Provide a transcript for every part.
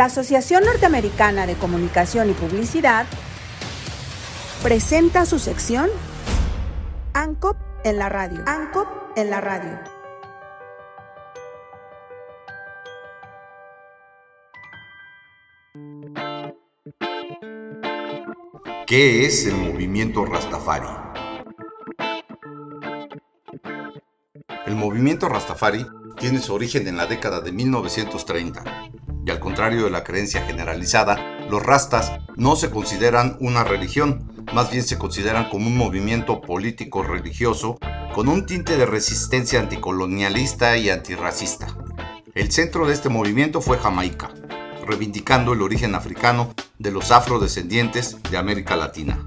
La Asociación Norteamericana de Comunicación y Publicidad presenta su sección ANCOP en la radio. ANCOP en la radio. ¿Qué es el movimiento Rastafari? El movimiento Rastafari tiene su origen en la década de 1930 y contrario de la creencia generalizada, los rastas no se consideran una religión, más bien se consideran como un movimiento político religioso con un tinte de resistencia anticolonialista y antirracista. El centro de este movimiento fue Jamaica, reivindicando el origen africano de los afrodescendientes de América Latina.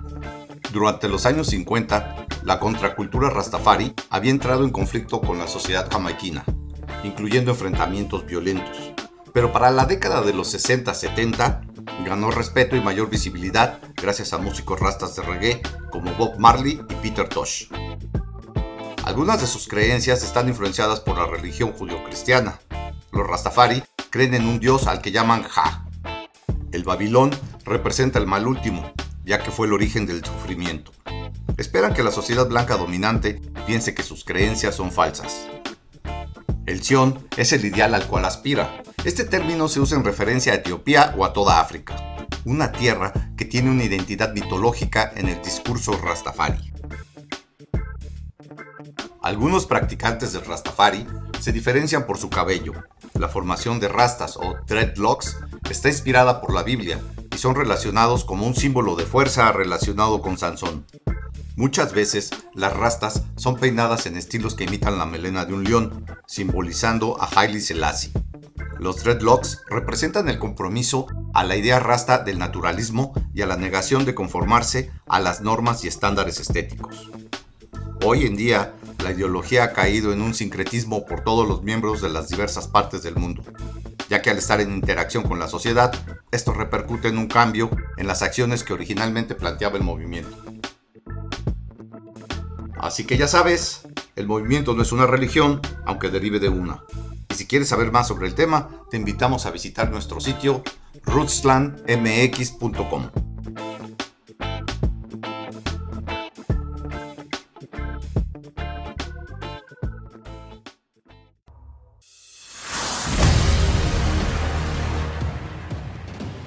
Durante los años 50, la contracultura rastafari había entrado en conflicto con la sociedad jamaiquina, incluyendo enfrentamientos violentos. Pero para la década de los 60-70 ganó respeto y mayor visibilidad gracias a músicos rastas de reggae como Bob Marley y Peter Tosh. Algunas de sus creencias están influenciadas por la religión judio-cristiana. Los rastafari creen en un dios al que llaman Ja. El Babilón representa el mal último, ya que fue el origen del sufrimiento. Esperan que la sociedad blanca dominante piense que sus creencias son falsas. El Sion es el ideal al cual aspira. Este término se usa en referencia a Etiopía o a toda África, una tierra que tiene una identidad mitológica en el discurso rastafari. Algunos practicantes del rastafari se diferencian por su cabello. La formación de rastas o dreadlocks está inspirada por la Biblia y son relacionados como un símbolo de fuerza relacionado con Sansón. Muchas veces las rastas son peinadas en estilos que imitan la melena de un león, simbolizando a Haile Selassie. Los dreadlocks representan el compromiso a la idea rasta del naturalismo y a la negación de conformarse a las normas y estándares estéticos. Hoy en día, la ideología ha caído en un sincretismo por todos los miembros de las diversas partes del mundo, ya que al estar en interacción con la sociedad, esto repercute en un cambio en las acciones que originalmente planteaba el movimiento. Así que ya sabes, el movimiento no es una religión, aunque derive de una. Y si quieres saber más sobre el tema, te invitamos a visitar nuestro sitio rootslandmx.com.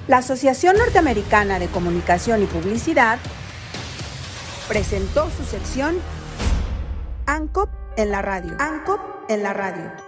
La Asociación Norteamericana de Comunicación y Publicidad presentó su sección ANCOP en la radio. ANCOP en la radio.